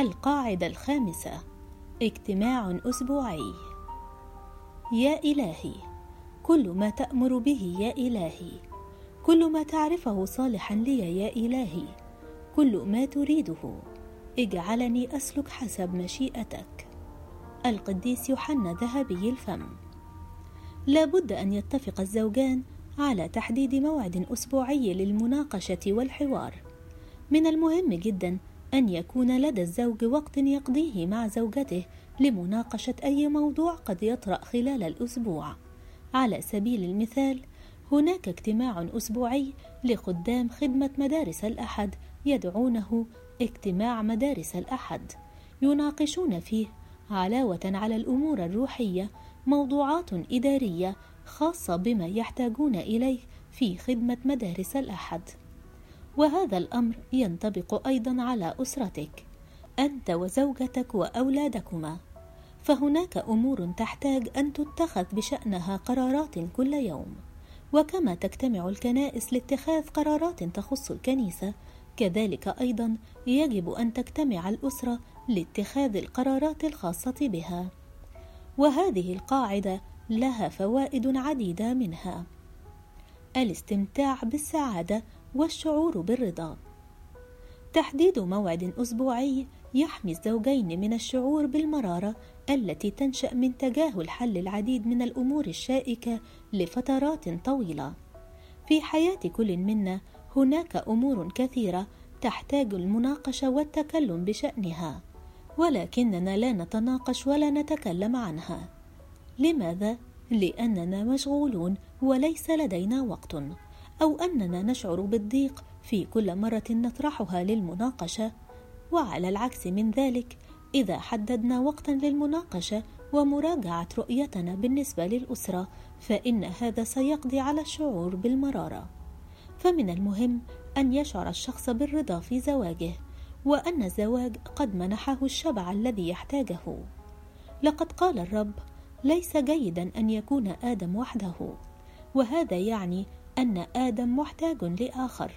القاعدة الخامسة. اجتماع أسبوعي. يا إلهي كل ما تأمر به يا إلهي. كل ما تعرفه صالحا لي يا إلهي. كل ما تريده. اجعلني أسلك حسب مشيئتك. القديس يوحنا ذهبي الفم. لا بد أن يتفق الزوجان على تحديد موعد أسبوعي للمناقشة والحوار. من المهم جدا أن يكون لدى الزوج وقت يقضيه مع زوجته لمناقشة أي موضوع قد يطرأ خلال الأسبوع. على سبيل المثال، هناك اجتماع أسبوعي لخدام خدمة مدارس الأحد يدعونه اجتماع مدارس الأحد، يناقشون فيه علاوة على الأمور الروحية موضوعات إدارية خاصة بما يحتاجون إليه في خدمة مدارس الأحد. وهذا الأمر ينطبق أيضا على أسرتك أنت وزوجتك وأولادكما. فهناك أمور تحتاج أن تتخذ بشأنها قرارات كل يوم. وكما تجتمع الكنائس لاتخاذ قرارات تخص الكنيسة كذلك أيضا يجب أن تجتمع الأسرة لاتخاذ القرارات الخاصة بها. وهذه القاعدة لها فوائد عديدة منها. الاستمتاع بالسعادة والشعور بالرضا. تحديد موعد أسبوعي يحمي الزوجين من الشعور بالمرارة التي تنشأ من تجاهل حل العديد من الأمور الشائكة لفترات طويلة. في حياة كل منا هناك أمور كثيرة تحتاج المناقشة والتكلم بشأنها ولكننا لا نتناقش ولا نتكلم عنها. لماذا؟ لأننا مشغولون وليس لدينا وقت. أو أننا نشعر بالضيق في كل مرة نطرحها للمناقشة. وعلى العكس من ذلك إذا حددنا وقتا للمناقشة ومراجعة رؤيتنا بالنسبة للأسرة فإن هذا سيقضي على الشعور بالمرارة. فمن المهم أن يشعر الشخص بالرضا في زواجه وأن الزواج قد منحه الشبع الذي يحتاجه. لقد قال الرب ليس جيدا أن يكون آدم وحده. وهذا يعني أن آدم محتاج لآخر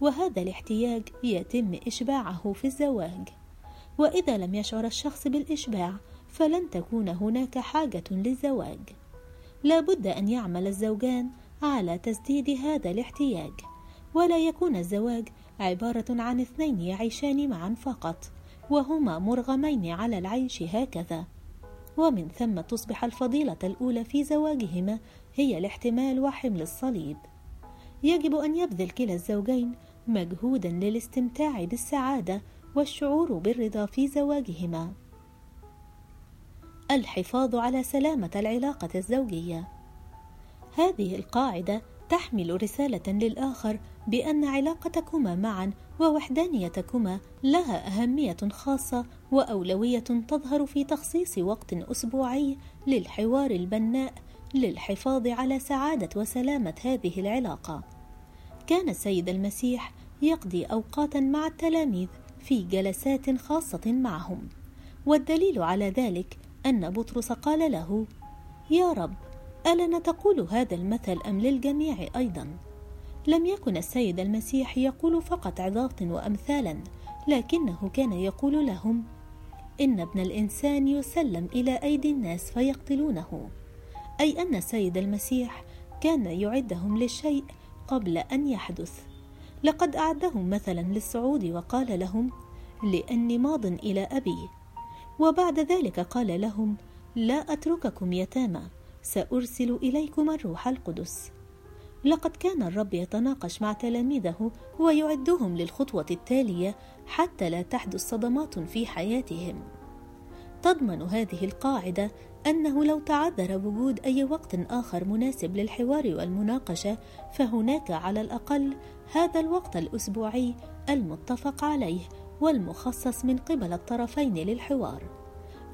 وهذا الاحتياج يتم إشباعه في الزواج. وإذا لم يشعر الشخص بالإشباع فلن تكون هناك حاجة للزواج. لا بد أن يعمل الزوجان على تسديد هذا الاحتياج ولا يكون الزواج عبارة عن اثنين يعيشان معا فقط وهما مرغمين على العيش هكذا. ومن ثم تصبح الفضيلة الأولى في زواجهما هي الاحتمال وحمل الصليب. يجب أن يبذل كلا الزوجين مجهودا للاستمتاع بالسعادة والشعور بالرضا في زواجهما. الحفاظ على سلامة العلاقة الزوجية. هذه القاعدة تحمل رسالة للآخر بأن علاقتكما معا ووحدانيتكما لها أهمية خاصة وأولوية تظهر في تخصيص وقت أسبوعي للحوار البناء للحفاظ على سعادة وسلامة هذه العلاقة. كان السيد المسيح يقضي أوقاتا مع التلاميذ في جلسات خاصة معهم. والدليل على ذلك أن بطرس قال له يا رب النا تقول هذا المثل أم للجميع أيضا؟ لم يكن السيد المسيح يقول فقط عظات وامثالا لكنه كان يقول لهم إن ابن الإنسان يسلم إلى أيدي الناس فيقتلونه. أي أن السيد المسيح كان يعدهم للشيء قبل أن يحدث. لقد أعدهم مثلا للصعود وقال لهم لأني ماض إلى أبي. وبعد ذلك قال لهم لا أترككم يتامى سأرسل إليكم الروح القدس. لقد كان الرب يتناقش مع تلاميذه ويعدهم للخطوة التالية حتى لا تحدث صدمات في حياتهم. تضمن هذه القاعدة أنه لو تعذر وجود أي وقت آخر مناسب للحوار والمناقشة فهناك على الأقل هذا الوقت الأسبوعي المتفق عليه والمخصص من قبل الطرفين للحوار.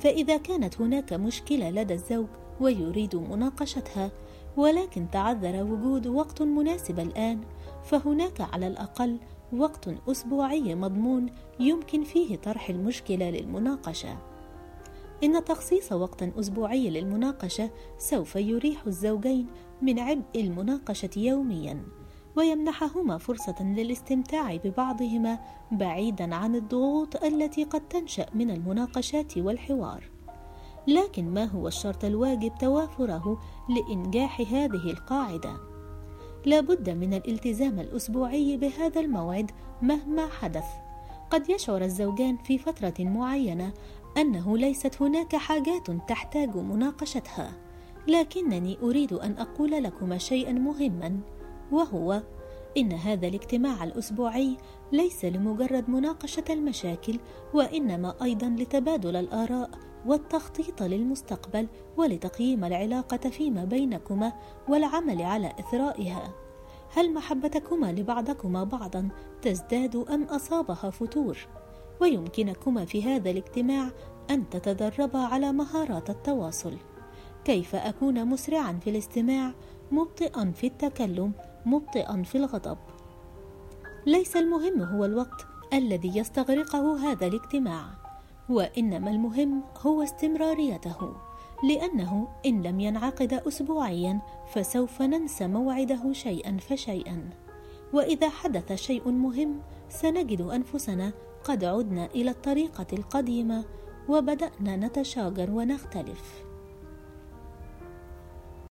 فإذا كانت هناك مشكلة لدى الزوج ويريد مناقشتها ولكن تعذر وجود وقت مناسب الآن فهناك على الأقل وقت أسبوعي مضمون يمكن فيه طرح المشكلة للمناقشة. إن تخصيص وقت أسبوعي للمناقشة سوف يريح الزوجين من عبء المناقشة يوميا ويمنحهما فرصة للاستمتاع ببعضهما بعيدا عن الضغوط التي قد تنشأ من المناقشات والحوار. لكن ما هو الشرط الواجب توافره لإنجاح هذه القاعدة؟ لا بد من الالتزام الأسبوعي بهذا الموعد مهما حدث. قد يشعر الزوجان في فترة معينة أنه ليست هناك حاجات تحتاج مناقشتها، لكنني أريد أن أقول لكما شيئا مهما وهو إن هذا الاجتماع الأسبوعي ليس لمجرد مناقشة المشاكل وإنما أيضا لتبادل الآراء والتخطيط للمستقبل ولتقييم العلاقة فيما بينكما والعمل على إثرائها. هل محبتكما لبعضكما بعضا تزداد أم أصابها فتور؟ ويمكنكما في هذا الاجتماع أن تتدربا على مهارات التواصل. كيف أكون مسرعا في الاستماع مبطئا في التكلم مبطئا في الغضب ليس المهم هو الوقت الذي يستغرقه هذا الاجتماع وإنما المهم هو استمراريته لأنه إن لم ينعقد اسبوعيا فسوف ننسى موعده شيئا فشيئا وإذا حدث شيء مهم سنجد أنفسنا قد عدنا إلى الطريقة القديمة وبدأنا نتشاجر ونختلف.